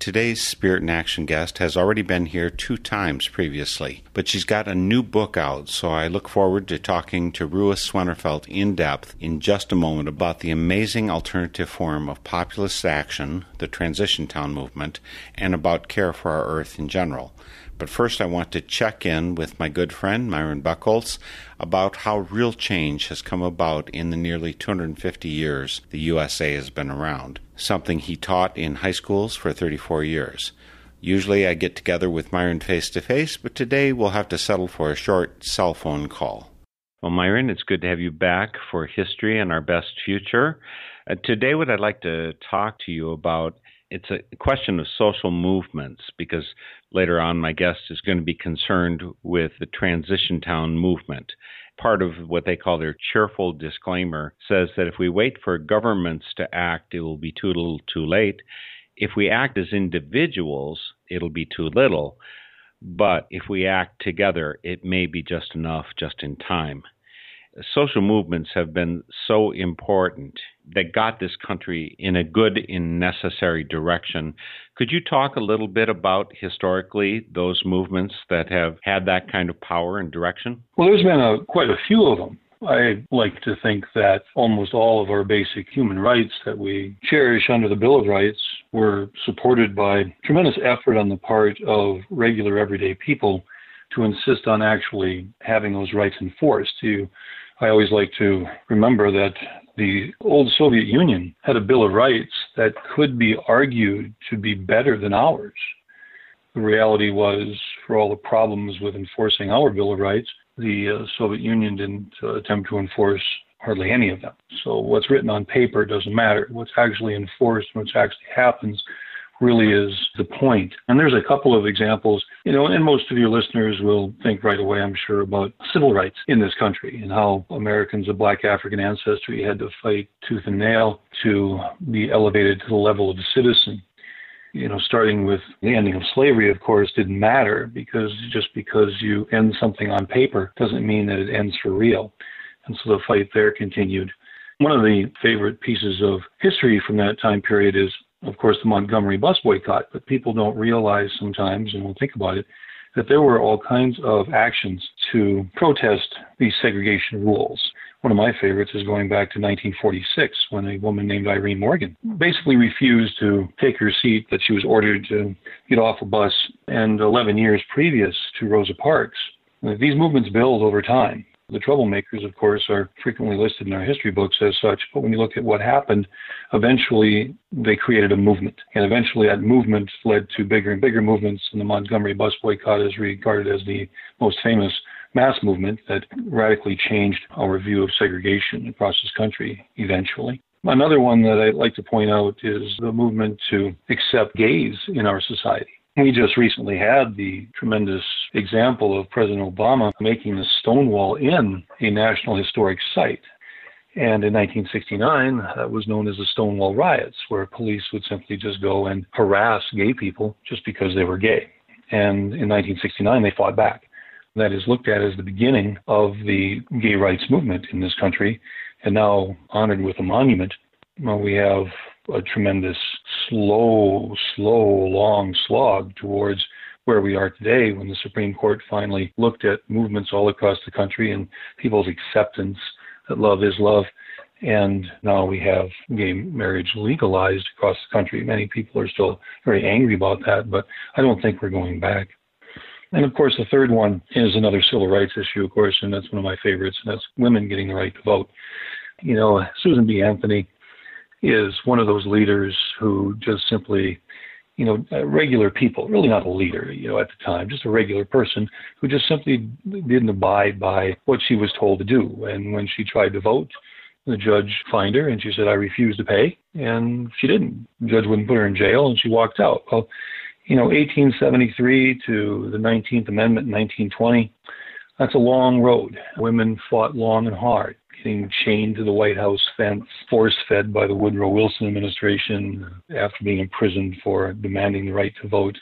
Today's Spirit in Action guest has already been here two times previously, but she's got a new book out, so I look forward to talking to Ruah Swennerfelt in depth in just a moment about the amazing alternative form of populist action, the Transition Town movement, and about care for our earth in general. But first, I want to check in with my good friend Myron Buchholz about how real change has come about in the nearly 250 years the USA has been around, something he taught in high schools for 34 years. Usually I get together with Myron face to face, but today we'll have to settle for a short cell phone call. Well, Myron, it's good to have you back for History and Our Best Future. Uh, today, what I'd like to talk to you about it's a question of social movements because later on my guest is going to be concerned with the transition town movement. Part of what they call their cheerful disclaimer says that if we wait for governments to act, it will be too little too late. If we act as individuals, it'll be too little. But if we act together, it may be just enough just in time social movements have been so important that got this country in a good and necessary direction. Could you talk a little bit about historically those movements that have had that kind of power and direction? Well, there's been a, quite a few of them. I like to think that almost all of our basic human rights that we cherish under the Bill of Rights were supported by tremendous effort on the part of regular everyday people to insist on actually having those rights enforced. To I always like to remember that the old Soviet Union had a Bill of Rights that could be argued to be better than ours. The reality was, for all the problems with enforcing our Bill of Rights, the uh, Soviet Union didn't uh, attempt to enforce hardly any of them. So what's written on paper doesn't matter. What's actually enforced, what's actually happens, really is the point. And there's a couple of examples, you know, and most of your listeners will think right away, I'm sure, about civil rights in this country and how Americans of black African ancestry had to fight tooth and nail to be elevated to the level of a citizen. You know, starting with the ending of slavery, of course, didn't matter because just because you end something on paper doesn't mean that it ends for real. And so the fight there continued. One of the favorite pieces of history from that time period is of course, the Montgomery bus boycott, but people don't realize sometimes, and will think about it, that there were all kinds of actions to protest these segregation rules. One of my favorites is going back to 1946 when a woman named Irene Morgan basically refused to take her seat that she was ordered to get off a bus. And 11 years previous to Rosa Parks, these movements build over time. The troublemakers, of course, are frequently listed in our history books as such, but when you look at what happened, eventually they created a movement. And eventually that movement led to bigger and bigger movements, and the Montgomery bus boycott is regarded as the most famous mass movement that radically changed our view of segregation across this country eventually. Another one that I'd like to point out is the movement to accept gays in our society. We just recently had the tremendous example of President Obama making the Stonewall Inn a National Historic Site. And in 1969, uh, that was known as the Stonewall Riots, where police would simply just go and harass gay people just because they were gay. And in 1969, they fought back. That is looked at as the beginning of the gay rights movement in this country, and now honored with a monument. Well, we have a tremendous slow, slow, long slog towards where we are today when the Supreme Court finally looked at movements all across the country and people's acceptance that love is love. And now we have gay marriage legalized across the country. Many people are still very angry about that, but I don't think we're going back. And of course, the third one is another civil rights issue, of course, and that's one of my favorites, and that's women getting the right to vote. You know, Susan B. Anthony is one of those leaders who just simply, you know, regular people, really not a leader, you know, at the time, just a regular person who just simply didn't abide by what she was told to do. And when she tried to vote, the judge fined her and she said, I refuse to pay. And she didn't. The judge wouldn't put her in jail and she walked out. Well, you know, 1873 to the 19th Amendment in 1920, that's a long road. Women fought long and hard, getting chained to the White House fence, force fed by the Woodrow Wilson administration after being imprisoned for demanding the right to vote.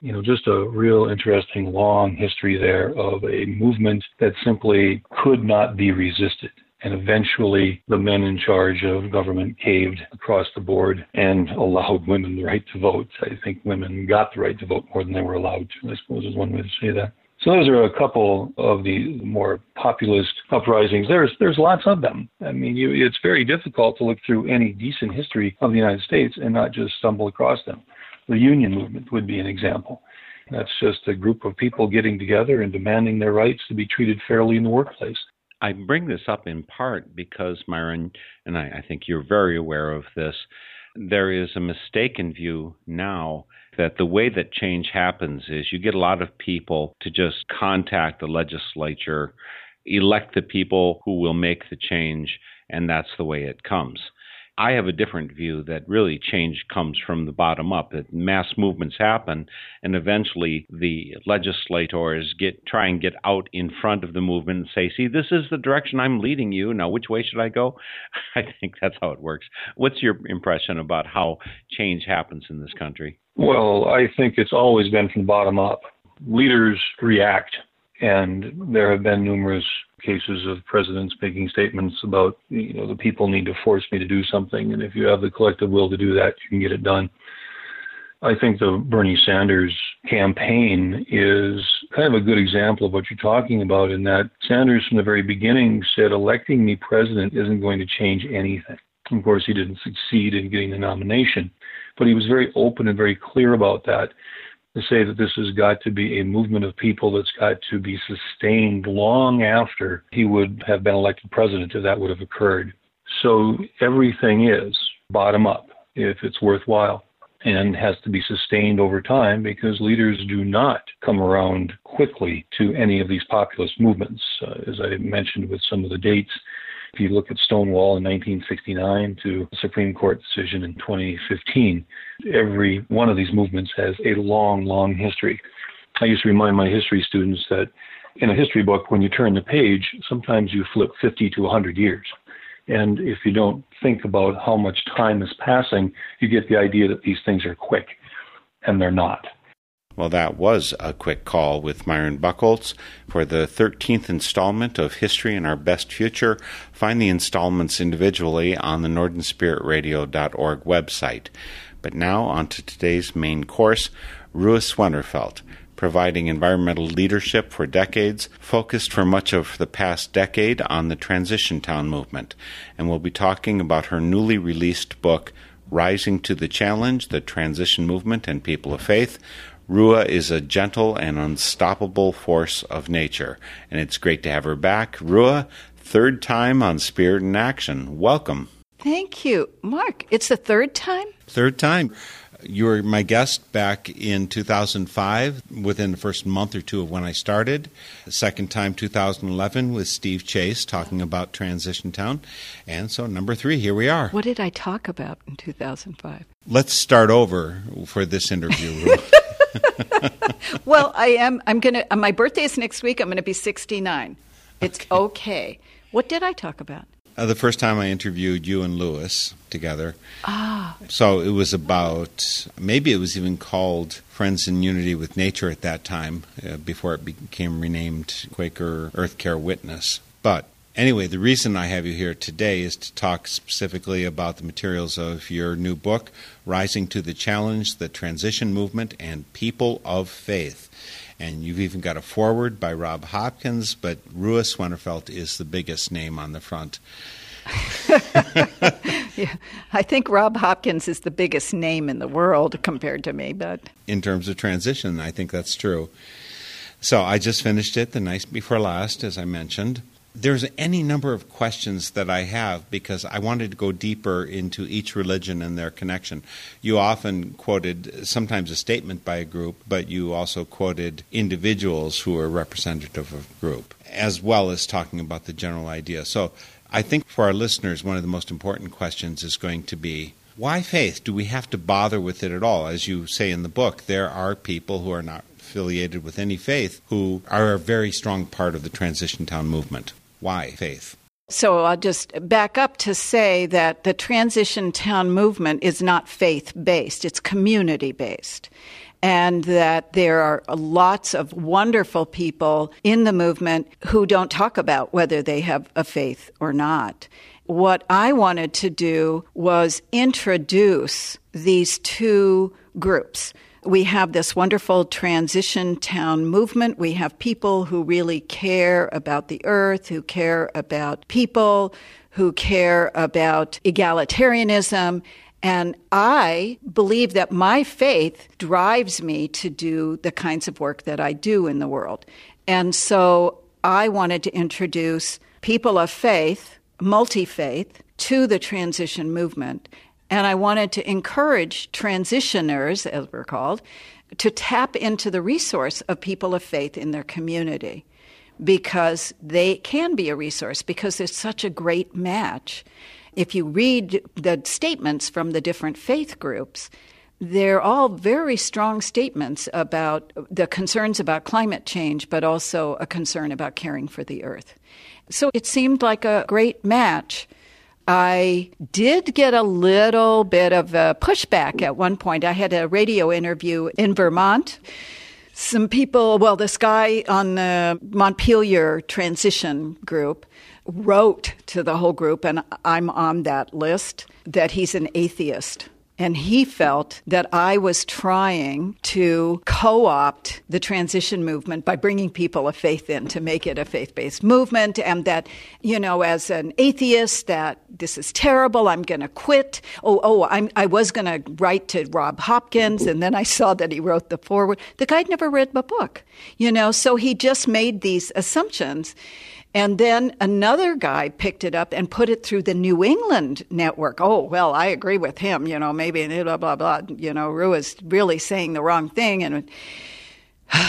You know, just a real interesting long history there of a movement that simply could not be resisted. And eventually, the men in charge of government caved across the board and allowed women the right to vote. I think women got the right to vote more than they were allowed to, I suppose is one way to say that. So those are a couple of the more populist uprisings. There's there's lots of them. I mean, you, it's very difficult to look through any decent history of the United States and not just stumble across them. The union movement would be an example. That's just a group of people getting together and demanding their rights to be treated fairly in the workplace. I bring this up in part because, Myron, and I, I think you're very aware of this, there is a mistaken view now that the way that change happens is you get a lot of people to just contact the legislature, elect the people who will make the change, and that's the way it comes. I have a different view that really change comes from the bottom up, that mass movements happen and eventually the legislators get try and get out in front of the movement and say, see, this is the direction I'm leading you. Now which way should I go? I think that's how it works. What's your impression about how change happens in this country? Well, I think it's always been from the bottom up. Leaders react and there have been numerous cases of presidents making statements about, you know, the people need to force me to do something. And if you have the collective will to do that, you can get it done. I think the Bernie Sanders campaign is kind of a good example of what you're talking about in that Sanders from the very beginning said electing me president isn't going to change anything. Of course, he didn't succeed in getting the nomination, but he was very open and very clear about that to say that this has got to be a movement of people that's got to be sustained long after he would have been elected president if that would have occurred. So everything is bottom up if it's worthwhile and has to be sustained over time because leaders do not come around quickly to any of these populist movements. Uh, as I mentioned with some of the dates, if you look at Stonewall in 1969 to the Supreme Court decision in 2015, every one of these movements has a long, long history. I used to remind my history students that in a history book, when you turn the page, sometimes you flip 50 to 100 years. And if you don't think about how much time is passing, you get the idea that these things are quick, and they're not. Well, that was a quick call with Myron Buchholz for the 13th installment of History in Our Best Future. Find the installments individually on the NorthernSpiritRadio.org website. But now, on to today's main course Ruah Swennerfelt, providing environmental leadership for decades, focused for much of the past decade on the Transition Town movement. And we'll be talking about her newly released book, Rising to the Challenge The Transition Movement and People of Faith Ruah is a gentle and unstoppable force of nature, and it's great to have her back. Ruah, third time on Spirit in Action. Welcome. Thank you. Mark, it's the third time? Third time. You were my guest back in 2005, within the first month or two of when I started. The second time, 2011, with Steve Chase talking about Transition Town. And so, number three, here we are. What did I talk about in 2005? Let's start over for this interview. well, I am. I'm gonna. Uh, my birthday is next week. I'm going to be 69. It's okay. okay. What did I talk about? Uh, the first time I interviewed you and Louis together. Ah. So it was about, maybe it was even called Friends in Unity with Nature at that time, uh, before it became renamed Quaker Earth Care Witness. But anyway, the reason I have you here today is to talk specifically about the materials of your new book, Rising to the Challenge, the Transition Movement, and People of Faith. And you've even got a foreword by Rob Hopkins, but Ruah Swennerfelt is the biggest name on the front. yeah, I think Rob Hopkins is the biggest name in the world compared to me, but in terms of transition, I think that's true. So I just finished it the night before last, as I mentioned. There's any number of questions that I have because I wanted to go deeper into each religion and their connection. You often quoted sometimes a statement by a group, but you also quoted individuals who are representative of a group, as well as talking about the general idea. So I think for our listeners, one of the most important questions is going to be why faith? Do we have to bother with it at all? As you say in the book, there are people who are not affiliated with any faith who are a very strong part of the Transition Town movement. Why faith? So I'll just back up to say that the Transition Town movement is not faith based, it's community based. And that there are lots of wonderful people in the movement who don't talk about whether they have a faith or not. What I wanted to do was introduce these two groups we have this wonderful transition town movement. We have people who really care about the earth, who care about people, who care about egalitarianism. And I believe that my faith drives me to do the kinds of work that I do in the world. And so I wanted to introduce people of faith, multi faith, to the transition movement and I wanted to encourage transitioners, as we're called, to tap into the resource of people of faith in their community because they can be a resource because it's such a great match. If you read the statements from the different faith groups, they're all very strong statements about the concerns about climate change, but also a concern about caring for the earth. So it seemed like a great match I did get a little bit of a pushback at one point. I had a radio interview in Vermont. Some people, well, this guy on the Montpelier transition group wrote to the whole group, and I'm on that list, that he's an atheist. And he felt that I was trying to co opt the transition movement by bringing people of faith in to make it a faith based movement. And that, you know, as an atheist, that this is terrible. I'm going to quit. Oh, oh, I'm, I was going to write to Rob Hopkins. And then I saw that he wrote the foreword. The guy never read my book, you know, so he just made these assumptions. And then another guy picked it up and put it through the New England network. Oh, well, I agree with him, you know, maybe blah, blah, blah. You know, Rue is really saying the wrong thing. And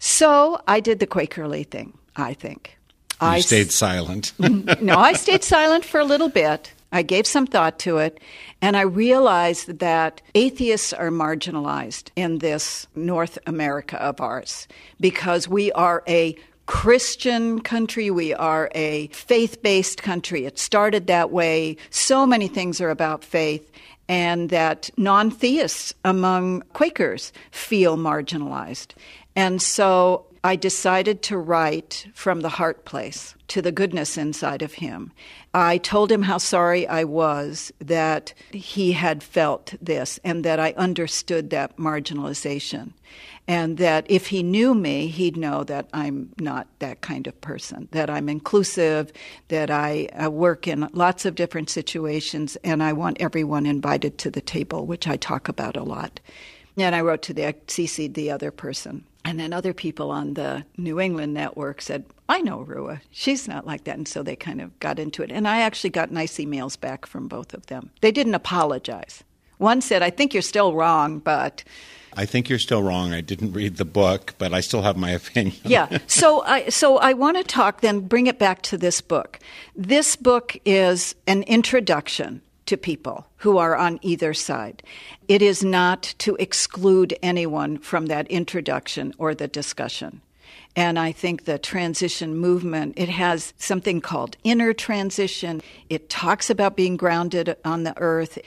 so I did the Quakerly thing, I think. You I stayed silent. no, I stayed silent for a little bit. I gave some thought to it, and I realized that atheists are marginalized in this North America of ours because we are a Christian country. We are a faith based country. It started that way. So many things are about faith. And that non theists among Quakers feel marginalized. And so I decided to write from the heart place to the goodness inside of him. I told him how sorry I was that he had felt this and that I understood that marginalization and that if he knew me, he'd know that I'm not that kind of person, that I'm inclusive, that I uh, work in lots of different situations, and I want everyone invited to the table, which I talk about a lot. And I wrote to the CC'd the other person. And then other people on the New England network said, I know Ruah. She's not like that. And so they kind of got into it. And I actually got nice emails back from both of them. They didn't apologize. One said, I think you're still wrong, but I think you're still wrong. I didn't read the book, but I still have my opinion. yeah. So I so I want to talk then bring it back to this book. This book is an introduction to people who are on either side. It is not to exclude anyone from that introduction or the discussion. And I think the transition movement, it has something called inner transition. It talks about being grounded on the earth.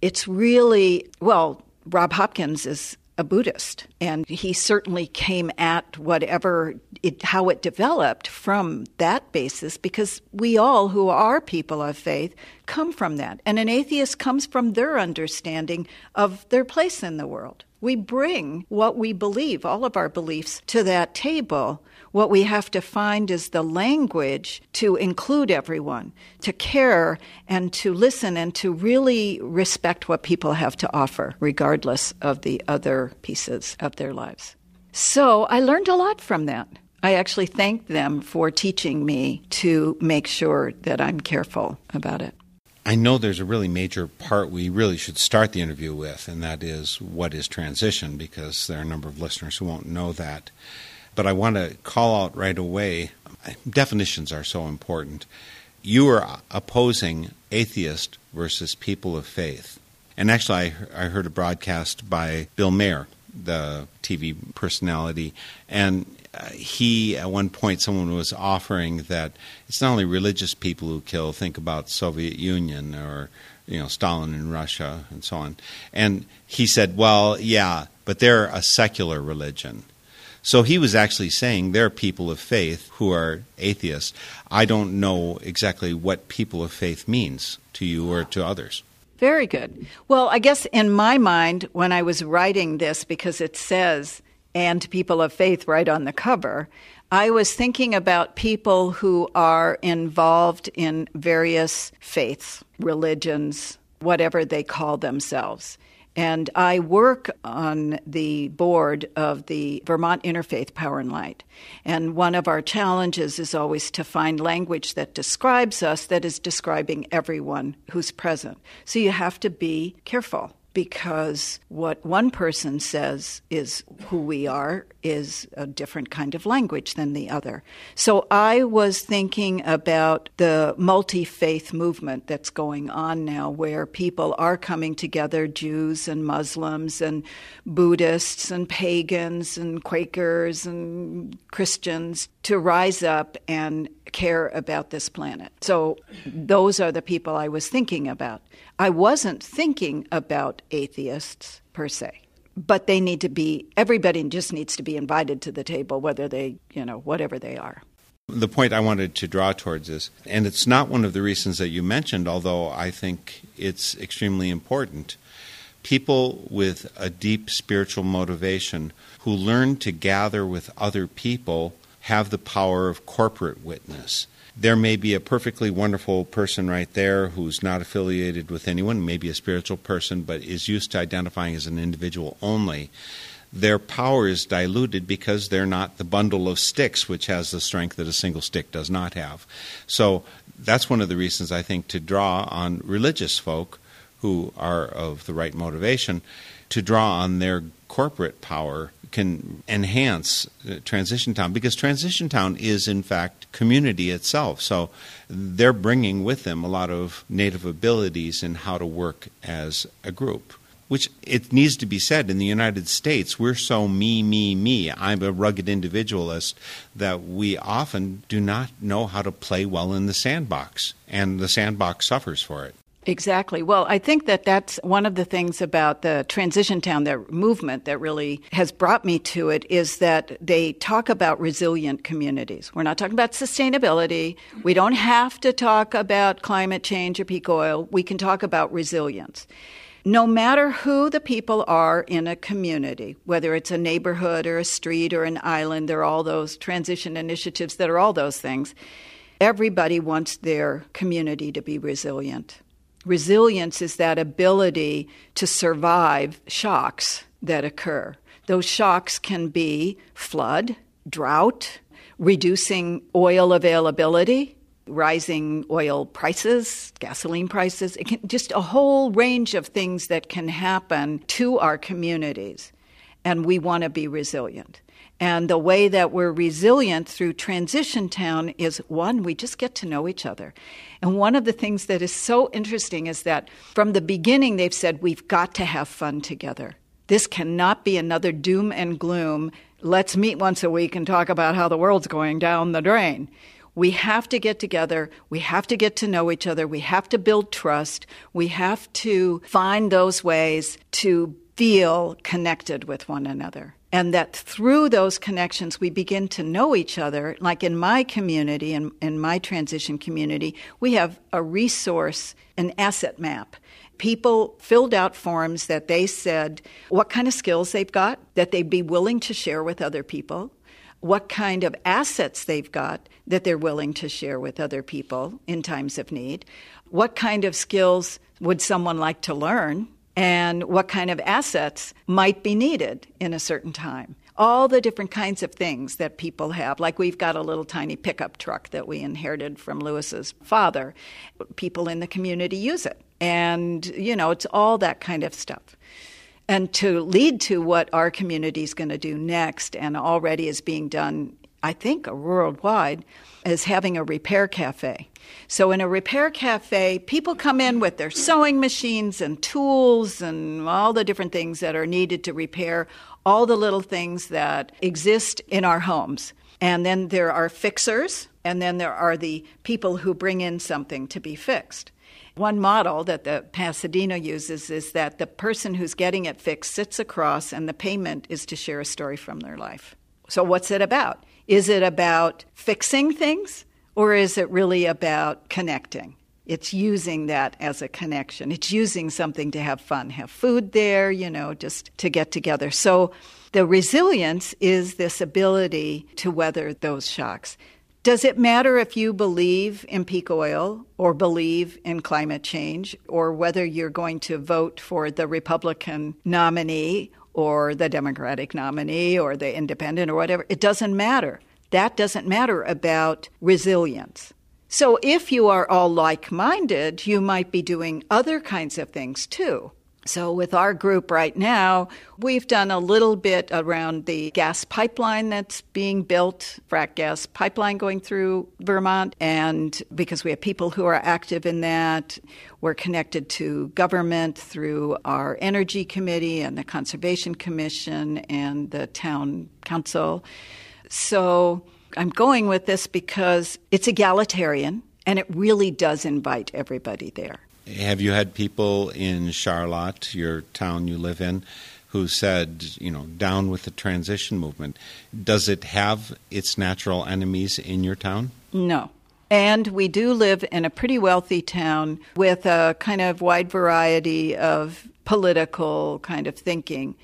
It's really, well, Rob Hopkins is a Buddhist, and he certainly came at whatever it, how it developed from that basis because we all who are people of faith come from that. And an atheist comes from their understanding of their place in the world. We bring what we believe, all of our beliefs, to that table. What we have to find is the language to include everyone, to care and to listen and to really respect what people have to offer, regardless of the other pieces of their lives. So I learned a lot from that. I actually thanked them for teaching me to make sure that I'm careful about it. I know there's a really major part we really should start the interview with, and that is what is transition, because there are a number of listeners who won't know that. But I want to call out right away definitions are so important. You are opposing atheist versus people of faith. And actually, I, I heard a broadcast by Bill Maher, the TV personality, and uh, he at one point someone was offering that it's not only religious people who kill think about soviet union or you know stalin in russia and so on and he said well yeah but they're a secular religion so he was actually saying there are people of faith who are atheists. I don't know exactly what people of faith means to you or to others. Very good. Well i guess in my mind when i was writing this because it says and people of faith right on the cover, I was thinking about people who are involved in various faiths, religions, whatever they call themselves. And I work on the board of the Vermont Interfaith Power and Light. And one of our challenges is always to find language that describes us that is describing everyone who's present. So you have to be careful because what one person says is who we are is a different kind of language than the other. So I was thinking about the multi faith movement that's going on now, where people are coming together Jews and Muslims and Buddhists and pagans and Quakers and Christians to rise up and care about this planet. So those are the people I was thinking about. I wasn't thinking about atheists per se. But they need to be, everybody just needs to be invited to the table, whether they, you know, whatever they are. The point I wanted to draw towards is, and it's not one of the reasons that you mentioned, although I think it's extremely important. People with a deep spiritual motivation who learn to gather with other people have the power of corporate witness. There may be a perfectly wonderful person right there who's not affiliated with anyone, maybe a spiritual person, but is used to identifying as an individual only. Their power is diluted because they're not the bundle of sticks, which has the strength that a single stick does not have. So that's one of the reasons I think to draw on religious folk who are of the right motivation to draw on their corporate power can enhance uh, Transition Town because Transition Town is, in fact, community itself. So they're bringing with them a lot of native abilities in how to work as a group. Which it needs to be said in the United States, we're so me, me, me. I'm a rugged individualist that we often do not know how to play well in the sandbox, and the sandbox suffers for it. Exactly. Well, I think that that's one of the things about the transition town that movement that really has brought me to it is that they talk about resilient communities. We're not talking about sustainability. We don't have to talk about climate change or peak oil. We can talk about resilience. No matter who the people are in a community, whether it's a neighborhood or a street or an island, there are all those transition initiatives that are all those things. Everybody wants their community to be resilient. Resilience is that ability to survive shocks that occur. Those shocks can be flood, drought, reducing oil availability, rising oil prices, gasoline prices, can, just a whole range of things that can happen to our communities. And we want to be resilient. And the way that we're resilient through Transition Town is one, we just get to know each other. And one of the things that is so interesting is that from the beginning, they've said we've got to have fun together. This cannot be another doom and gloom. Let's meet once a week and talk about how the world's going down the drain. We have to get together. We have to get to know each other. We have to build trust. We have to find those ways to feel connected with one another and that through those connections we begin to know each other. Like in my community and in, in my transition community we have a resource an asset map. People filled out forms that they said what kind of skills they've got that they'd be willing to share with other people what kind of assets they've got that they're willing to share with other people in times of need what kind of skills would someone like to learn and what kind of assets might be needed in a certain time. all the different kinds of things that people have. Like we've got a little tiny pickup truck that we inherited from Louis's father. People in the community use it. And, you know, it's all that kind of stuff. And to lead to what our community is going to do next, and already is being done, I think, worldwide, is having a repair cafe. So, in a repair cafe, people come in with their sewing machines and tools and all the different things that are needed to repair all the little things that exist in our homes. And then there are fixers, and then there are the people who bring in something to be fixed. One model that the Pasadena uses is that the person who's getting it fixed sits across, and the payment is to share a story from their life. So, what's it about? Is it about fixing things, or is it really about connecting? It's using that as a connection. It's using something to have fun, have food there, you know, just to get together. So, the resilience is this ability to weather those shocks. Does it matter if you believe in peak oil or believe in climate change or whether you're going to vote for the Republican nominee or the Democratic nominee or the independent or whatever? It doesn't matter. That doesn't matter about resilience. So if you are all like minded, you might be doing other kinds of things too. So, with our group right now, we've done a little bit around the gas pipeline that's being built, frac gas pipeline going through Vermont. And because we have people who are active in that, we're connected to government through our Energy Committee and the Conservation Commission and the Town Council. So, I'm going with this because it's egalitarian and it really does invite everybody there. Have you had people in Charlotte, your town you live in, who said, you know, down with the transition movement? Does it have its natural enemies in your town? No. And we do live in a pretty wealthy town with a kind of wide variety of political kind of thinking.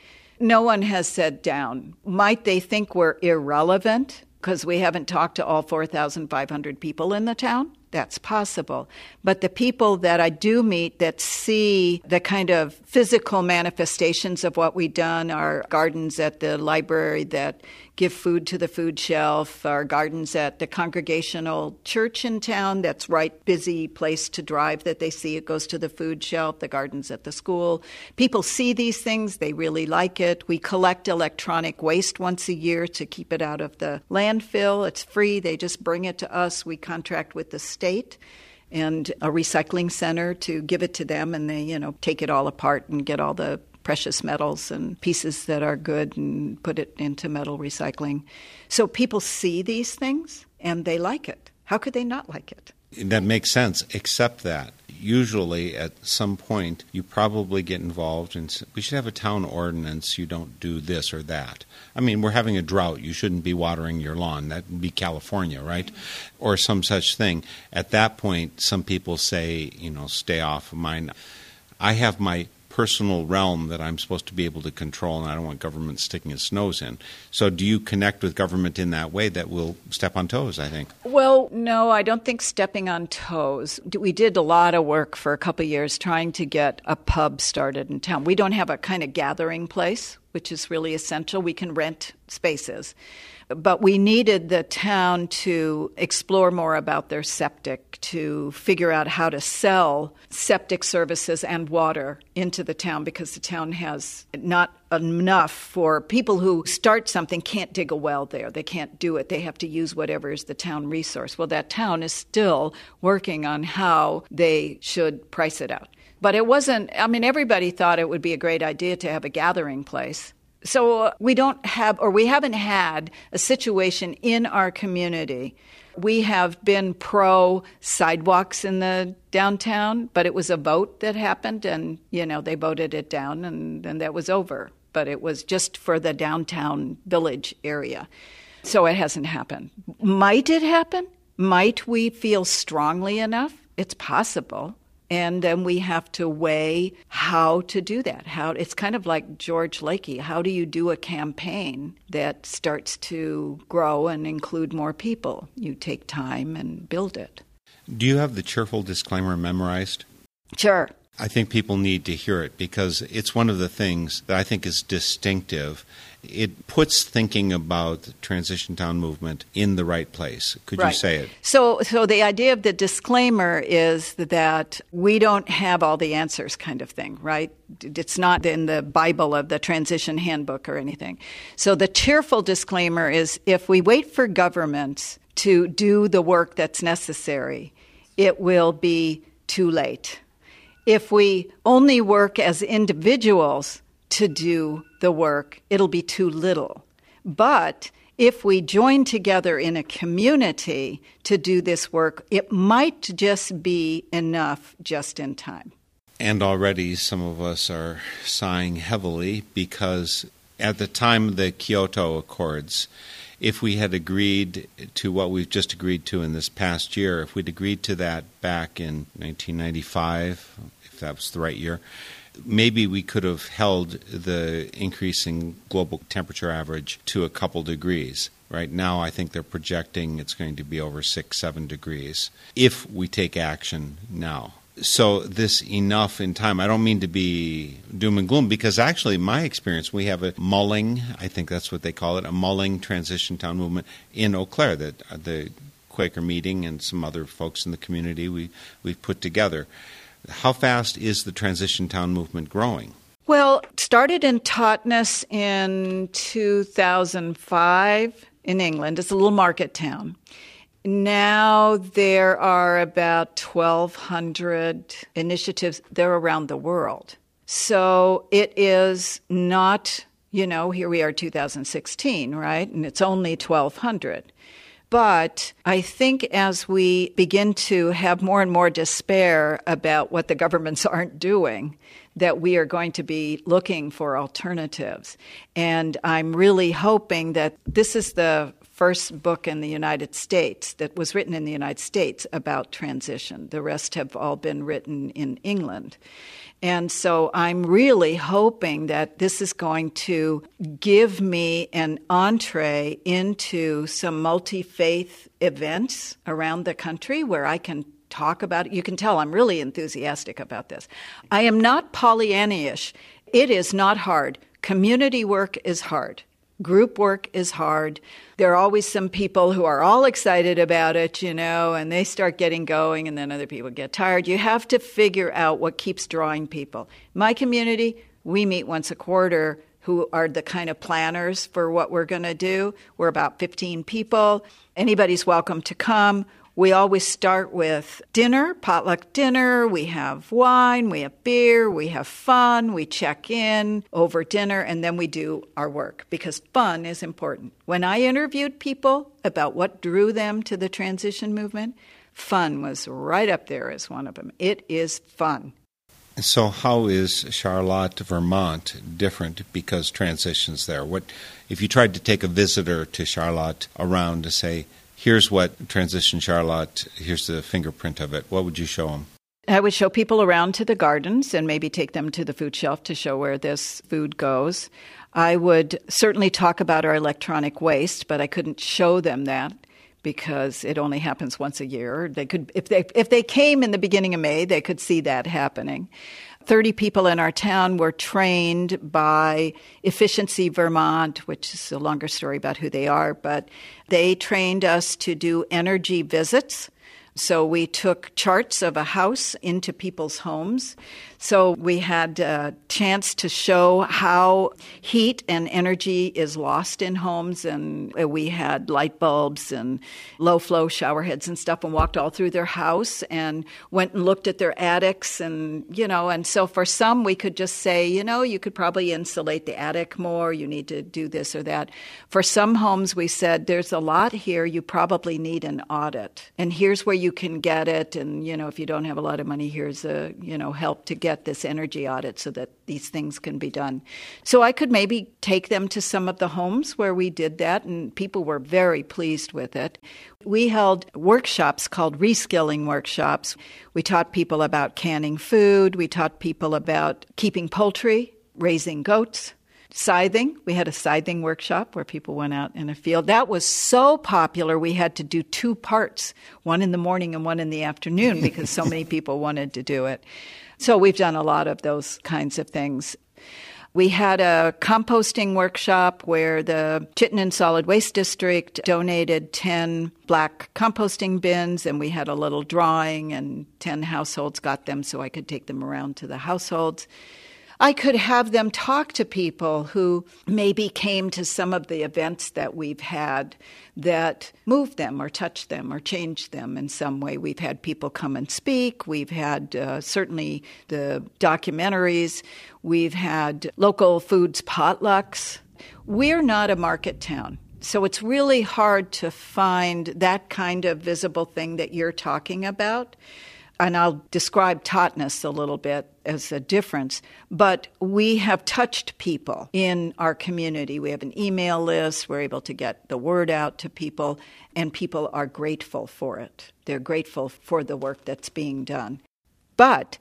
No one has said down. Might they think we're irrelevant because we haven't talked to all 4,500 people in the town? That's possible. But the people that I do meet that see the kind of physical manifestations of what we've done, our gardens at the library that give food to the food shelf, our gardens at the congregational church in town that's right busy place to drive that they see it goes to the food shelf, the gardens at the school. People see these things, they really like it. We collect electronic waste once a year to keep it out of the landfill. It's free, they just bring it to us. We contract with the state and a recycling center to give it to them and they you know take it all apart and get all the precious metals and pieces that are good and put it into metal recycling. So people see these things and they like it. How could they not like it? That makes sense except that usually at some point you probably get involved and we should have a town ordinance you don't do this or that. I mean we're having a drought you shouldn't be watering your lawn that would be california right? Or some such thing. At that point some people say you know stay off of mine. I have my personal realm that I'm supposed to be able to control, and I don't want government sticking its nose in. So, do you connect with government in that way that will step on toes? I think. Well, no, I don't think stepping on toes. We did a lot of work for a couple years trying to get a pub started in town. We don't have a kind of gathering place, which is really essential. We can rent spaces but we needed the town to explore more about their septic, to figure out how to sell septic services and water into the town because the town has not enough for people who start something can't dig a well there. They can't do it. They have to use whatever is the town resource. Well, that town is still working on how they should price it out. But it wasn't, I mean, everybody thought it would be a great idea to have a gathering place. So uh, we don't have, or we haven't had a situation in our community. We have been pro sidewalks in the downtown, but it was a vote that happened, and you know they voted it down, and then that was over. But it was just for the downtown village area, so it hasn't happened. Might it happen? Might we feel strongly enough? It's possible. And then we have to weigh how to do that. How it's kind of like George Lakey. How do you do a campaign that starts to grow and include more people? You take time and build it. Do you have the cheerful disclaimer memorized? Sure. I think people need to hear it because it's one of the things that I think is distinctive. It puts thinking about the transition town movement in the right place. Could Right. you say it? So, so the idea of the disclaimer is that we don't have all the answers, kind of thing, right? It's not in the Bible of the transition handbook or anything. So the cheerful disclaimer is if we wait for governments to do the work that's necessary, it will be too late. If we only work as individuals to do the work, it'll be too little. But if we join together in a community to do this work, it might just be enough just in time. And already some of us are sighing heavily because at the time of the Kyoto Accords, if we had agreed to what we've just agreed to in this past year, if we'd agreed to that back in 1995, if that was the right year, maybe we could have held the increasing global temperature average to a couple degrees. Right now, I think they're projecting it's going to be over six, seven degrees if we take action now. So, this enough in time, I don't mean to be doom and gloom because actually, my experience, we have a mulling, I think that's what they call it, a mulling transition town movement in Eau Claire that uh, the Quaker meeting and some other folks in the community we, we've put together. How fast is the transition town movement growing? Well, started in Totnes in 2005 in England. It's a little market town. Now there are about 1,200 initiatives. They're around the world. So it is not, you know, here we are 2016, right? And it's only 1,200. But I think as we begin to have more and more despair about what the governments aren't doing, that we are going to be looking for alternatives. And I'm really hoping that this is the first book in the United States that was written in the United States about transition. The rest have all been written in England. And so I'm really hoping that this is going to give me an entree into some multi faith events around the country where I can talk about it. You can tell I'm really enthusiastic about this. I am not Pollyanna-ish. It is not hard. Community work is hard. Group work is hard. There are always some people who are all excited about it, you know, and they start getting going, and then other people get tired. You have to figure out what keeps drawing people. My community, we meet once a quarter who are the kind of planners for what we're going to do. We're about 15 people. Anybody's welcome to come. We always start with dinner, potluck dinner. We have wine, we have beer, we have fun, we check in over dinner, and then we do our work because fun is important. When I interviewed people about what drew them to the transition movement, fun was right up there as one of them. It is fun. So, how is Charlotte, Vermont different because transitions there? What if you tried to take a visitor to Charlotte around to say, "Here's what Transition Charlotte. Here's the fingerprint of it." What would you show them? I would show people around to the gardens and maybe take them to the food shelf to show where this food goes. I would certainly talk about our electronic waste, but I couldn't show them that because it only happens once a year. They could if they if they came in the beginning of May, they could see that happening. 30 people in our town were trained by Efficiency Vermont, which is a longer story about who they are, but they trained us to do energy visits. So we took charts of a house into people's homes. So we had a chance to show how heat and energy is lost in homes. And we had light bulbs and low flow shower heads and stuff and walked all through their house and went and looked at their attics. And, you know, and so for some, we could just say, you know, you could probably insulate the attic more. You need to do this or that. For some homes, we said, there's a lot here. You probably need an audit. And here's where you can get it. And, you know, if you don't have a lot of money, here's a, you know, help to get this energy audit so that these things can be done. So I could maybe take them to some of the homes where we did that, and people were very pleased with it. We held workshops called reskilling workshops. We taught people about canning food, we taught people about keeping poultry, raising goats. Scything, we had a scything workshop where people went out in a field. That was so popular, we had to do two parts, one in the morning and one in the afternoon, because so many people wanted to do it. So we've done a lot of those kinds of things. We had a composting workshop where the Chittenden Solid Waste District donated 10 black composting bins, and we had a little drawing, and 10 households got them so I could take them around to the households. I could have them talk to people who maybe came to some of the events that we've had that moved them or touched them or changed them in some way. We've had people come and speak. We've had uh, certainly the documentaries. We've had local foods potlucks. We're not a market town. So it's really hard to find that kind of visible thing that you're talking about and I'll describe Totnes a little bit as a difference, but we have touched people in our community. We have an email list, we're able to get the word out to people, and people are grateful for it. They're grateful for the work that's being done. But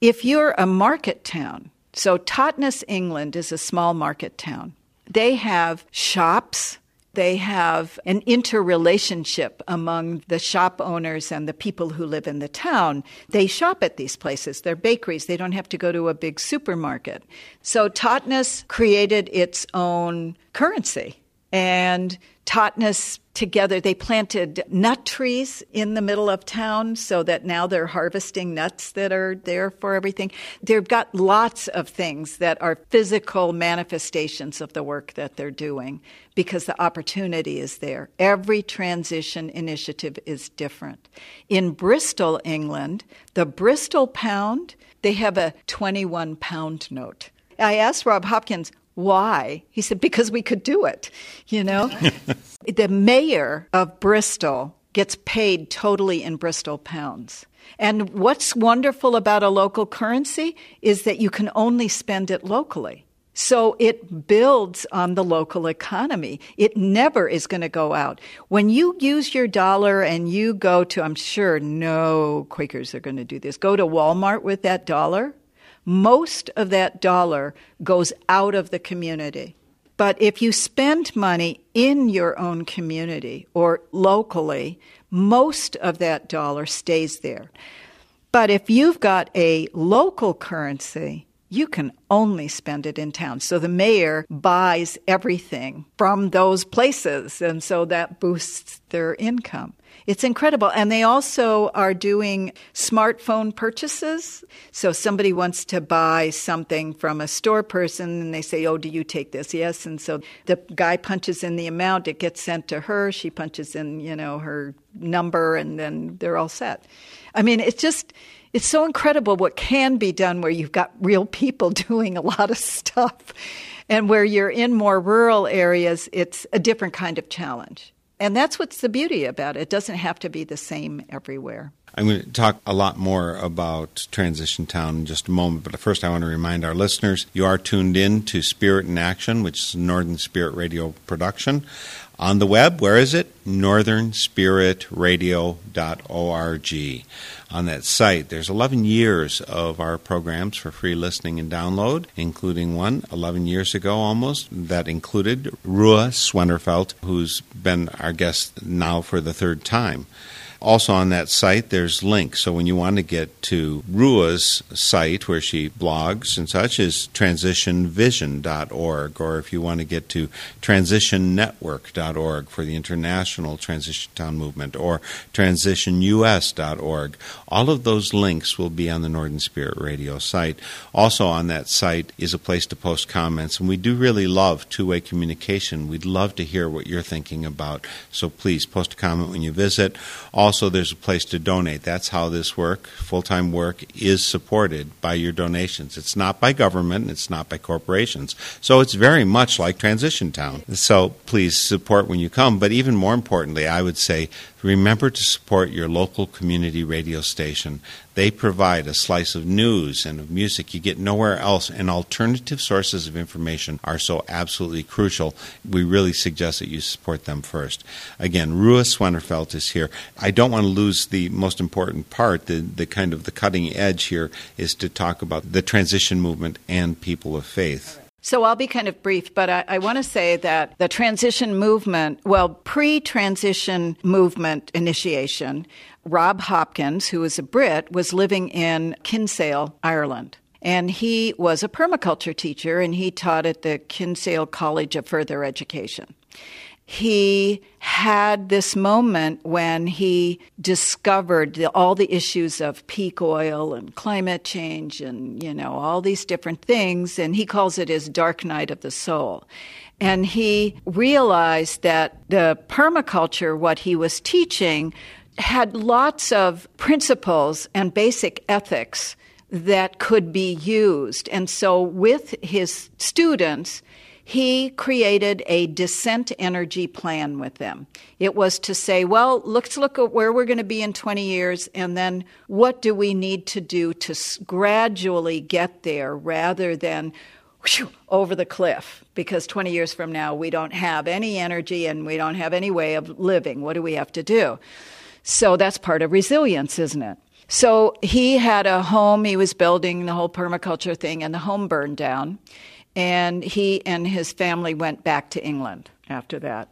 if you're a market town, so Totnes, England is a small market town, they have shops they have an interrelationship among the shop owners and the people who live in the town. They shop at these places. They're bakeries. They don't have to go to a big supermarket. So Totnes created its own currency. And Totnes together. They planted nut trees in the middle of town so that now they're harvesting nuts that are there for everything. They've got lots of things that are physical manifestations of the work that they're doing because the opportunity is there. Every transition initiative is different. In Bristol, England, the Bristol pound, they have a 21 pound note. I asked Rob Hopkins, why? He said, because we could do it, you know? the mayor of Bristol gets paid totally in Bristol pounds. And what's wonderful about a local currency is that you can only spend it locally. So it builds on the local economy. It never is going to go out. When you use your dollar and you go to, I'm sure no Quakers are going to do this, go to Walmart with that dollar, most of that dollar goes out of the community. But if you spend money in your own community or locally, most of that dollar stays there. But if you've got a local currency, you can only spend it in town. So the mayor buys everything from those places, and so that boosts their income. It's incredible. And they also are doing smartphone purchases. So somebody wants to buy something from a store person and they say, Oh, do you take this? Yes. And so the guy punches in the amount, it gets sent to her. She punches in, you know, her number and then they're all set. I mean, it's just, it's so incredible what can be done where you've got real people doing a lot of stuff. And where you're in more rural areas, it's a different kind of challenge. And that's what's the beauty about it. It doesn't have to be the same everywhere. I'm going to talk a lot more about Transition Town in just a moment, but first I want to remind our listeners you are tuned in to Spirit in Action, which is Northern Spirit Radio production. On the web, where is it? northernspiritradio.org. On that site, there's 11 years of our programs for free listening and download, including one 11 years ago almost that included Ruah Swennerfelt, who's been our guest now for the third time. Also on that site, there's links. So when you want to get to Ruah's site where she blogs and such is transitionvision.org, or if you want to get to transitionnetwork.org for the International Transition Town Movement, or transitionus.org. All of those links will be on the Northern Spirit Radio site. Also on that site is a place to post comments, and we do really love two-way communication. We'd love to hear what you're thinking about. So please post a comment when you visit. Also, there's a place to donate. That's how this work, full time work, is supported by your donations. It's not by government, it's not by corporations. So it's very much like Transition Town. So please support when you come. But even more importantly, I would say remember to support your local community radio station. They provide a slice of news and of music you get nowhere else, and alternative sources of information are so absolutely crucial. We really suggest that you support them first. Again, Ruah Swennerfelt is here. I don't want to lose the most important part, the, the kind of the cutting edge here is to talk about the transition movement and people of faith. So I'll be kind of brief, but I, I want to say that the transition movement, well, pre transition movement initiation, Rob Hopkins, who is a Brit, was living in Kinsale, Ireland. And he was a permaculture teacher and he taught at the Kinsale College of Further Education he had this moment when he discovered the, all the issues of peak oil and climate change and you know all these different things and he calls it his dark night of the soul. And he realized that the permaculture what he was teaching had lots of principles and basic ethics that could be used. And so with his students he created a descent energy plan with them. It was to say, well, let's look at where we're going to be in 20 years, and then what do we need to do to gradually get there rather than whew, over the cliff because 20 years from now we don't have any energy and we don't have any way of living. What do we have to do? So that's part of resilience, isn't it? So he had a home, he was building the whole permaculture thing, and the home burned down. And he and his family went back to England after that.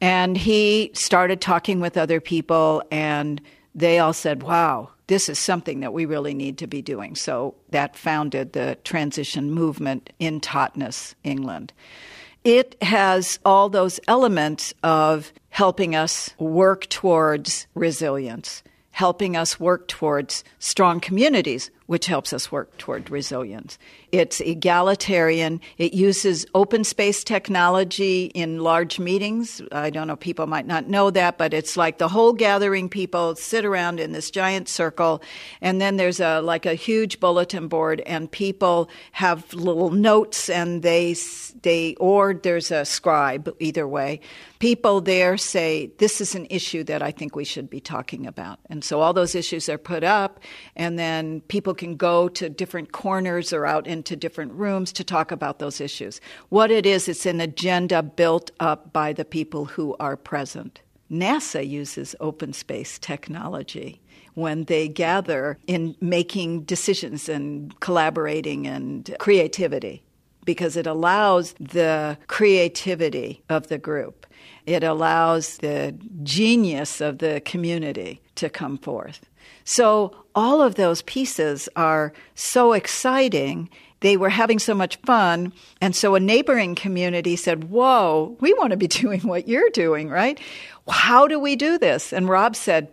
And he started talking with other people, and they all said, Wow, this is something that we really need to be doing. So that founded the transition movement in Totnes, England. It has all those elements of helping us work towards resilience, helping us work towards strong communities, which helps us work toward resilience. It's egalitarian. It uses open space technology in large meetings. I don't know, people might not know that, but it's like the whole gathering people sit around in this giant circle, and then there's a like a huge bulletin board, and people have little notes, and they they or there's a scribe either way. People there say this is an issue that I think we should be talking about, and so all those issues are put up, and then people can go to different corners or out into different rooms to talk about those issues. What it is, it's an agenda built up by the people who are present. NASA uses open space technology when they gather in making decisions and collaborating and creativity because it allows the creativity of the group. It allows the genius of the community to come forth. So, all of those pieces are so exciting. They were having so much fun. And so, a neighboring community said, Whoa, we want to be doing what you're doing, right? How do we do this? And Rob said,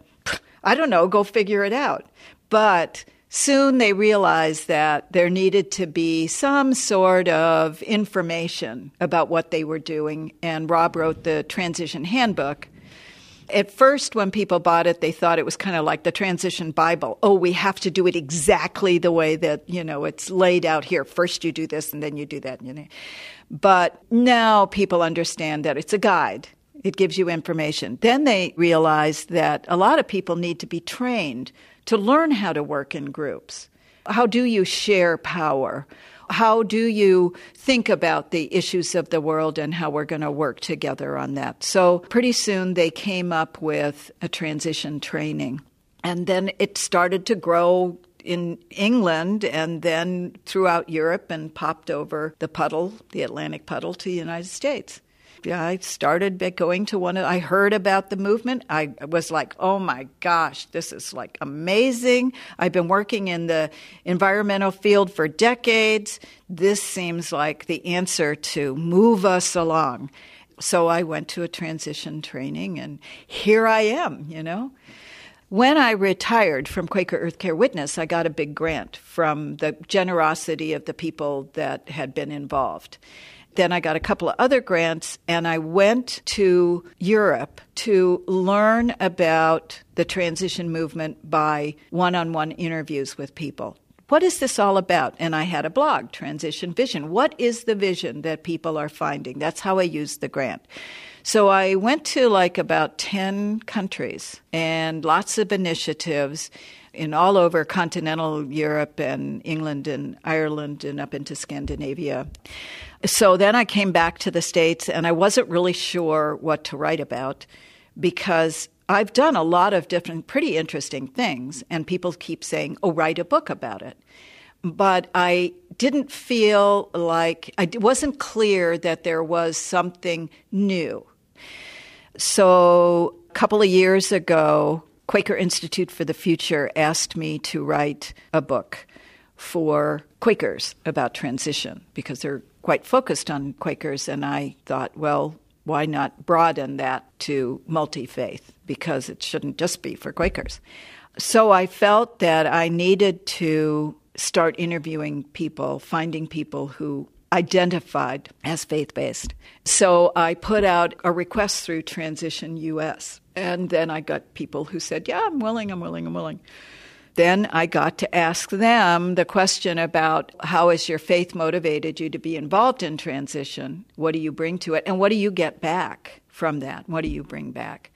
I don't know, go figure it out. But soon they realized that there needed to be some sort of information about what they were doing. And Rob wrote the Transition Handbook at first, when people bought it, they thought it was kind of like the transition Bible. Oh, we have to do it exactly the way that, you know, it's laid out here. First you do this and then you do that. You know. But now people understand that it's a guide. It gives you information. Then they realize that a lot of people need to be trained to learn how to work in groups. How do you share power? How do you think about the issues of the world and how we're going to work together on that? So, pretty soon they came up with a transition training. And then it started to grow in England and then throughout Europe and popped over the puddle, the Atlantic puddle, to the United States. I started going to one. Of, I heard about the movement. I was like, "Oh my gosh, this is like amazing!" I've been working in the environmental field for decades. This seems like the answer to move us along. So I went to a transition training, and here I am. You know. When I retired from Quaker Earth Care Witness, I got a big grant from the generosity of the people that had been involved. Then I got a couple of other grants and I went to Europe to learn about the transition movement by one on one interviews with people. What is this all about? And I had a blog, Transition Vision. What is the vision that people are finding? That's how I used the grant. So I went to like about 10 countries and lots of initiatives in all over continental Europe and England and Ireland and up into Scandinavia. So then I came back to the States and I wasn't really sure what to write about because I've done a lot of different, pretty interesting things, and people keep saying, oh, write a book about it. but I didn't feel like I wasn't clear that there was something new. So, a couple of years ago, Quaker Institute for the Future asked me to write a book for Quakers about transition because they're quite focused on Quakers. And I thought, well, why not broaden that to multi faith? Because it shouldn't just be for Quakers. So I felt that I needed to start interviewing people, finding people who identified as faith based. So I put out a request through Transition US. And then I got people who said, Yeah, I'm willing, I'm willing, I'm willing. Then I got to ask them the question about how has your faith motivated you to be involved in transition? What do you bring to it? And what do you get back from that? What do you bring back?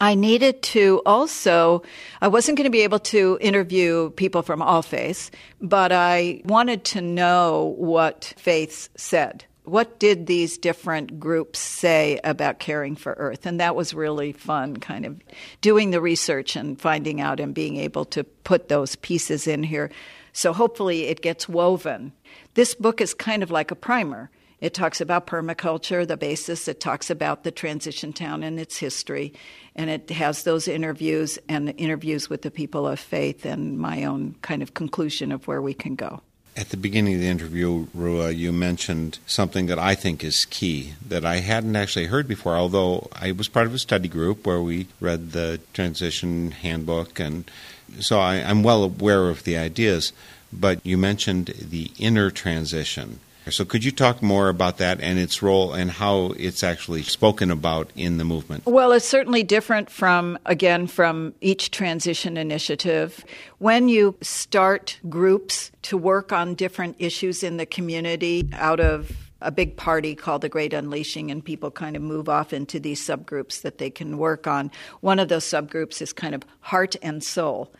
I needed to also, I wasn't going to be able to interview people from all faiths, but I wanted to know what faiths said what did these different groups say about caring for Earth? And that was really fun, kind of doing the research and finding out and being able to put those pieces in here. So hopefully it gets woven. This book is kind of like a primer. It talks about permaculture, the basis. It talks about the transition town and its history. And it has those interviews and interviews with the people of faith and my own kind of conclusion of where we can go. At the beginning of the interview, Ruah, you mentioned something that I think is key that I hadn't actually heard before, although I was part of a study group where we read the transition handbook, and so I, am well aware of the ideas. But you mentioned the inner transition. So, could you talk more about that and its role and how it's actually spoken about in the movement? Well, it's certainly different from, again, from each transition initiative. When you start groups to work on different issues in the community out of a big party called the Great Unleashing, and people kind of move off into these subgroups that they can work on. One of those subgroups is kind of heart and soul.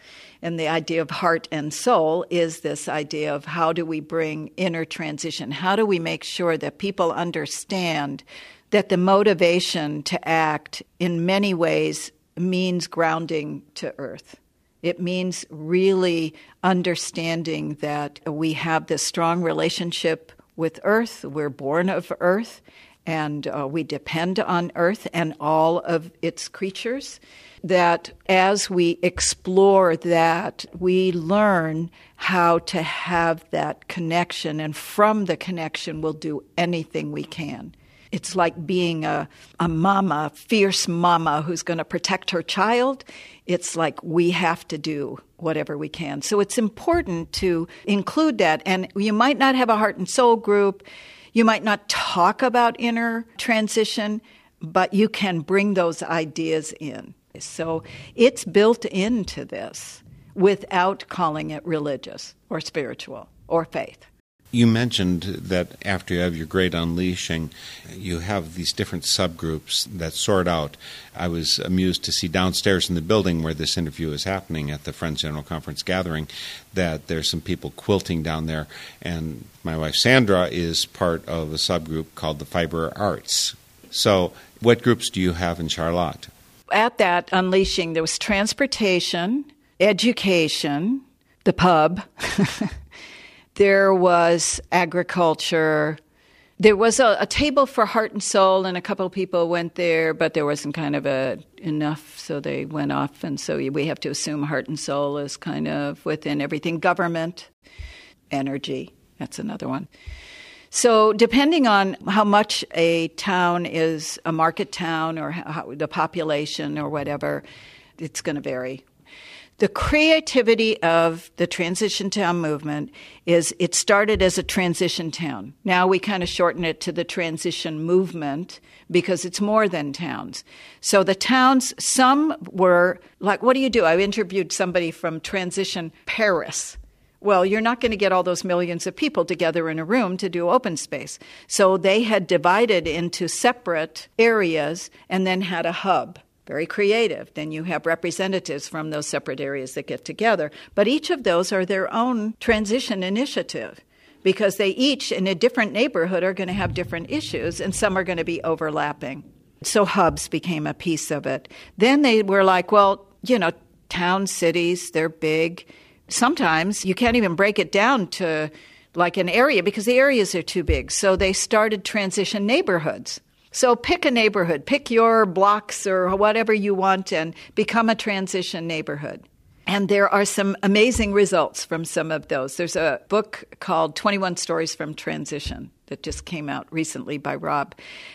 And the idea of heart and soul is this idea of how do we bring inner transition? How do we make sure that people understand that the motivation to act in many ways means grounding to earth? It means really understanding that we have this strong relationship with earth. We're born of earth and uh, we depend on earth and all of its creatures that as we explore that, we learn how to have that connection, and from the connection, we'll do anything we can. It's like being a, a mama, fierce mama who's going to protect her child. It's like we have to do whatever we can. So it's important to include that. And you might not have a heart and soul group, you might not talk about inner transition, but you can bring those ideas in. So it's built into this without calling it religious or spiritual or faith. You mentioned that after you have your great unleashing, you have these different subgroups that sort out. I was amused to see downstairs in the building where this interview is happening at the Friends General Conference gathering that there's some people quilting down there. And my wife Sandra is part of a subgroup called the Fiber Arts. So, what groups do you have in Charlotte? At that unleashing, there was transportation, education, the pub, there was agriculture. There was a, a, table for heart and soul, and a couple of people went there, but there wasn't kind of a enough, so they went off. And so we have to assume heart and soul is kind of within everything. Government, energy, that's another one. So, depending on how much a town is a market town or how, the population or whatever, it's going to vary. The creativity of the transition town movement is it started as a transition town. Now we kind of shorten it to the transition movement because it's more than towns. So the towns, some were like, what do you do? I interviewed somebody from Transition Paris well, you're not going to get all those millions of people together in a room to do open space. So they had divided into separate areas and then had a hub. Very creative. Then you have representatives from those separate areas that get together. But each of those are their own transition initiative because they each, in a different neighborhood, are going to have different issues and some are going to be overlapping. So hubs became a piece of it. Then they were like, well, you know, town cities, they're big sometimes you can't even break it down to like an area because the areas are too big. So they started transition neighborhoods. So pick a neighborhood, pick your blocks or whatever you want, and become a transition neighborhood. And there are some amazing results from some of those. There's a book called 21 Stories from Transition that just came out recently by Rob.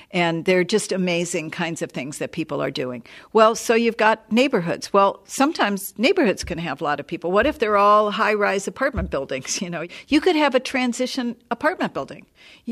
And they're just amazing kinds of things that people are doing. Well, so you've got neighborhoods. Well, sometimes neighborhoods can have a lot of people. What if they're all high rise apartment buildings? You know, you could have a transition apartment building.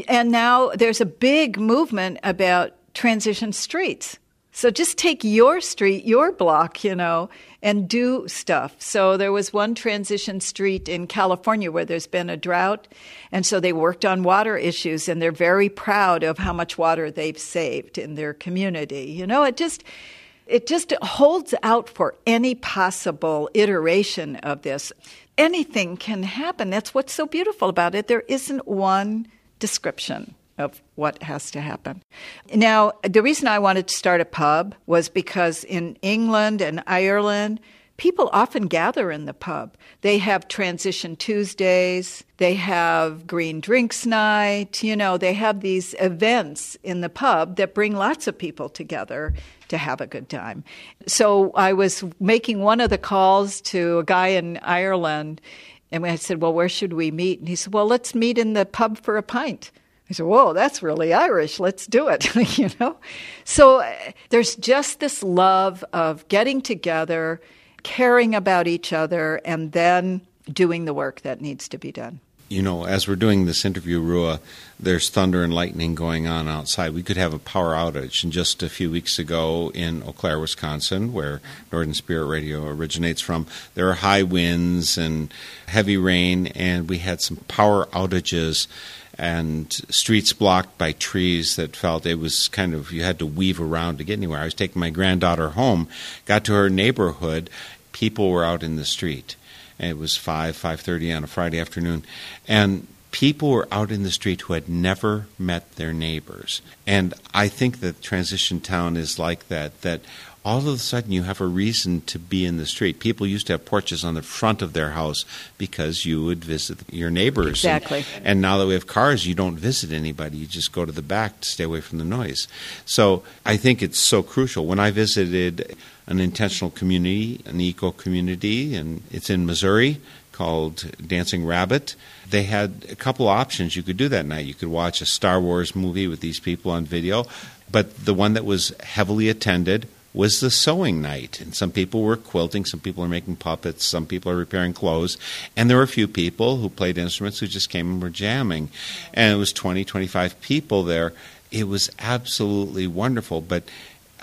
And now there's a big movement about transition streets so just take your street, your block, you know, and do stuff. So there was one transition street in California where there's been a drought. And so they worked on water issues and they're very proud of how much water they've saved in their community. You know, it just, it just holds out for any possible iteration of this. Anything can happen. That's what's so beautiful about it. There isn't one description of what has to happen. Now, the reason I wanted to start a pub was because in England and Ireland, people often gather in the pub. They have Transition Tuesdays, they have Green Drinks Night, you know, they have these events in the pub that bring lots of people together to have a good time. So I was making one of the calls to a guy in Ireland, and I said, Well, where should we meet? And he said, Well, let's meet in the pub for a pint. I said, "Whoa, that's really Irish. Let's do it." you know, so uh, there's just this love of getting together, caring about each other, and then doing the work that needs to be done. You know, as we're doing this interview, Ruah, there's thunder and lightning going on outside. We could have a power outage. And just a few weeks ago in Eau Claire, Wisconsin, where Northern Spirit Radio originates from, there are high winds and heavy rain, and we had some power outages and streets blocked by trees that felt it was kind of you had to weave around to get anywhere. I was taking my granddaughter home, got to her neighborhood, people were out in the street. And it was five, five thirty on a Friday afternoon. And people were out in the street who had never met their neighbors. And I think that transition town is like that, that all of a sudden you have a reason to be in the street. People used to have porches on the front of their house because you would visit your neighbors. Exactly. And, and, now that we have cars, you don't visit anybody. You just go to the back to stay away from the noise. So I think it's so crucial. When I visited an intentional community, an eco community, and it's in Missouri called Dancing Rabbit. They had a couple options you could do that night. You could watch a Star Wars movie with these people on video, but the one that was heavily attended was the sewing night. And some people were quilting, some people are making puppets, some people are repairing clothes. And there were a few people who played instruments who just came and were jamming. And it was 20, 25 people there. It was absolutely wonderful. But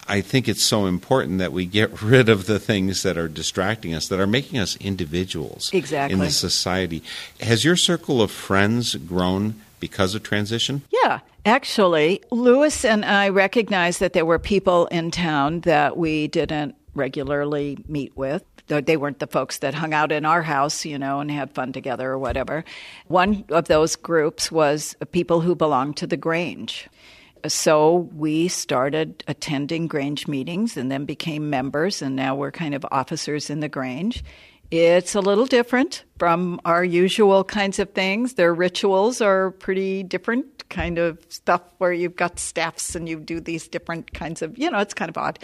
I think it's so important that we get rid of the things that are distracting us, that are making us individuals exactly. in the society. Has your circle of friends grown because of transition? Yeah. Actually, Louis and I recognized that there were people in town that we didn't regularly meet with. They weren't the folks that hung out in our house, you know, and had fun together or whatever. One of those groups was people who belonged to the Grange. So we started attending Grange meetings and then became members, and now we're kind of officers in the Grange. It's a little different from our usual kinds of things. Their rituals are pretty different kind of stuff where you've got staffs and you do these different kinds of, you know, it's kind of odd.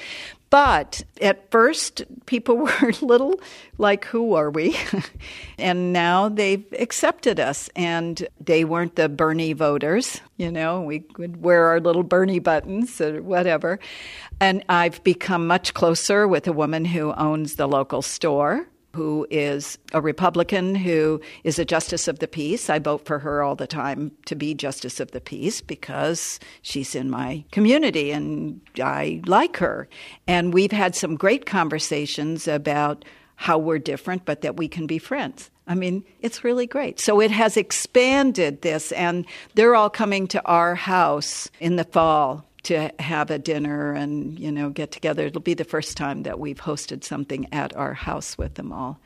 But at first, people were little like, who are we? and now they've accepted us. And they weren't the Bernie voters, you know, we would wear our little Bernie buttons or whatever. And I've become much closer with a woman who owns the local store who is a Republican who is a justice of the peace. I vote for her all the time to be justice of the peace because she's in my community and I like her. And we've had some great conversations about how we're different, but that we can be friends. I mean, it's really great. So it has expanded this, and they're all coming to our house in the fall to have a dinner and you know get together. It'll be the first time that we've hosted something at our house with them all.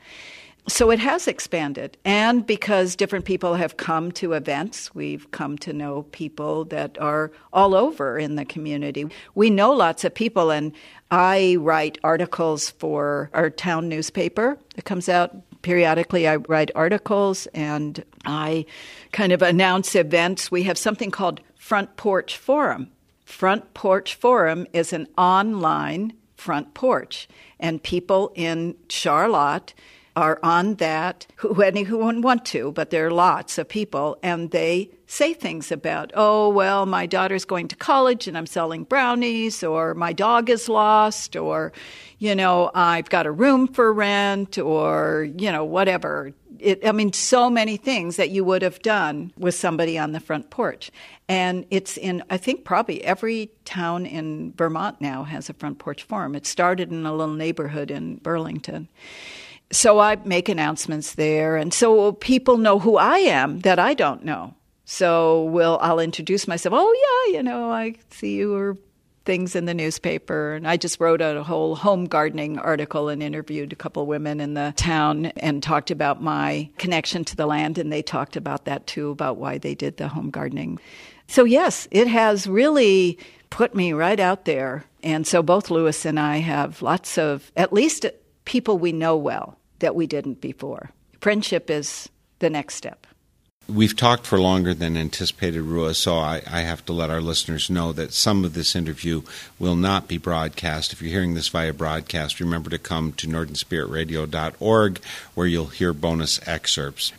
So it has expanded, and because different people have come to events, we've come to know people that are all over in the community. We know lots of people, and I write articles for our town newspaper that comes out periodically I write articles and I kind of announce events. We have something called Front Porch Forum. Front Porch Forum is an online front porch, and people in Charlotte are on that who anyone want to, but there are lots of people, and they say things about, oh well, my daughter's going to college and I'm selling brownies, or my dog is lost, or you know I've got a room for rent, or you know whatever. It, I mean, so many things that you would have done with somebody on the front porch. And it's in, I think, probably every town in Vermont now has a front porch forum. It started in a little neighborhood in Burlington so I make announcements there, and so people know who I am that I don't know. So will I'll introduce myself. Oh yeah, you know I see you or things in the newspaper, and I just wrote a whole home gardening article and interviewed a couple women in the town and talked about my connection to the land, and they talked about that too about why they did the home gardening. So yes, it has really put me right out there, and so both Louis and I have lots of at least people we know well that we didn't before. Friendship is the next step. We've talked for longer than anticipated, Ruah, so I, I, have to let our listeners know that some of this interview will not be broadcast. If you're hearing this via broadcast, remember to come to northernspiritradio.org where you'll hear bonus excerpts.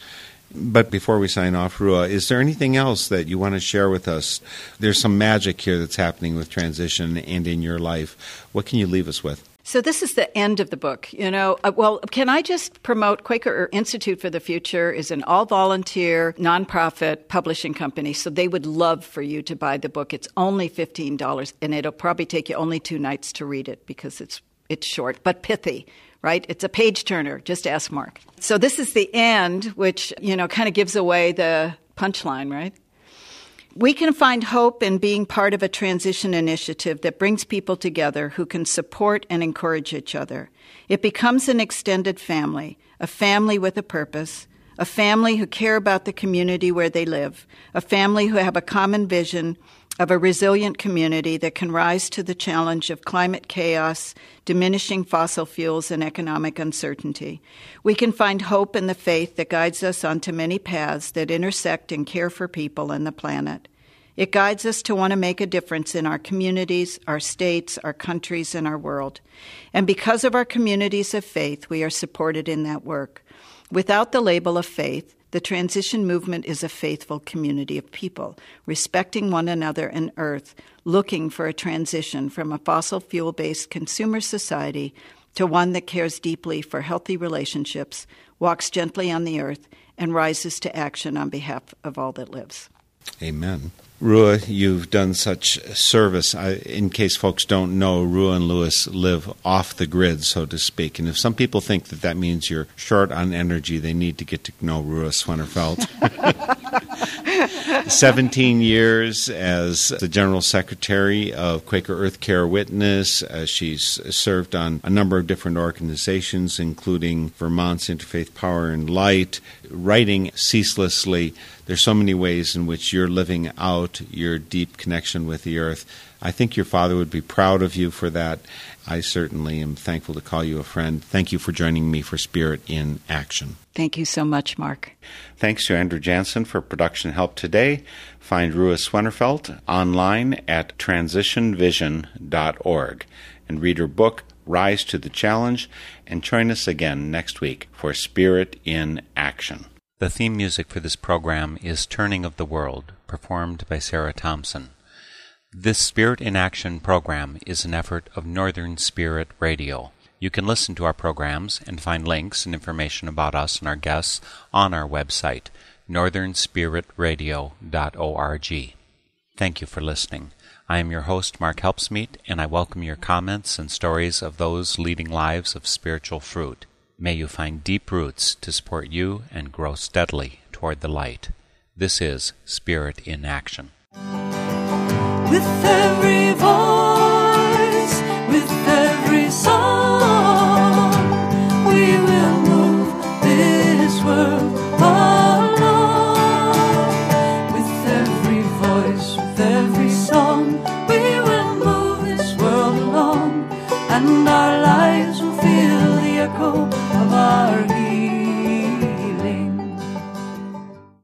But before we sign off, Ruah, is there anything else that you want to share with us? There's some magic here that's happening with transition and in your life. What can you leave us with? So this is the end of the book. You know, uh, well, can I just promote Quaker Institute for the Future is an all volunteer nonprofit publishing company. So they would love for you to buy the book. It's only fifteen dollars, and it'll probably take you only two nights to read it because it's it's short but pithy. Right? It's a page turner. Just ask Mark. So this is the end, which you know kind of gives away the punchline, right? We can find hope in being part of a transition initiative that brings people together who can support and encourage each other. It becomes an extended family, a family with a purpose, a family who care about the community where they live, a family who have a common vision of a resilient community that can rise to the challenge of climate chaos, diminishing fossil fuels, and economic uncertainty. We can find hope in the faith that guides us onto many paths that intersect and care for people and the planet. It guides us to want to make a difference in our communities, our states, our countries, and our world. And because of our communities of faith, we are supported in that work. Without the label of faith, the transition movement is a faithful community of people, respecting one another and Earth, looking for a transition from a fossil fuel based consumer society to one that cares deeply for healthy relationships, walks gently on the earth, and rises to action on behalf of all that lives. Amen. Ruah, you've done such service. I, in case folks don't know, Ruah and Louis live off the grid, so to speak. And if some people think that that means you're short on energy, they need to get to know Ruah Swennerfelt. 17 years as the General Secretary of Quaker Earth Care Witness. Uh, she's served on a number of different organizations, including Vermont's Interfaith Power and Light, writing ceaselessly. There's so many ways in which you're living out your deep connection with the earth. I think your father would be proud of you for that. I certainly am thankful to call you a friend. Thank you for joining me for Spirit in Action. Thank you so much, Mark. Thanks to Andrew Jansen for production help today. Find Ruah Swennerfelt online at transitionvision.org and read her book, Rise to the Challenge, and join us again next week for Spirit in Action. The theme music for this program is Turning of the World, performed by Sarah Thompson. This Spirit in Action program is an effort of Northern Spirit Radio. You can listen to our programs and find links and information about us and our guests on our website, northernspiritradio.org. Thank you for listening. I am your host, Mark Helpsmeet, and I welcome your comments and stories of those leading lives of spiritual fruit. May you find deep roots to support you and grow steadily toward the light. This is Spirit in Action with every voice.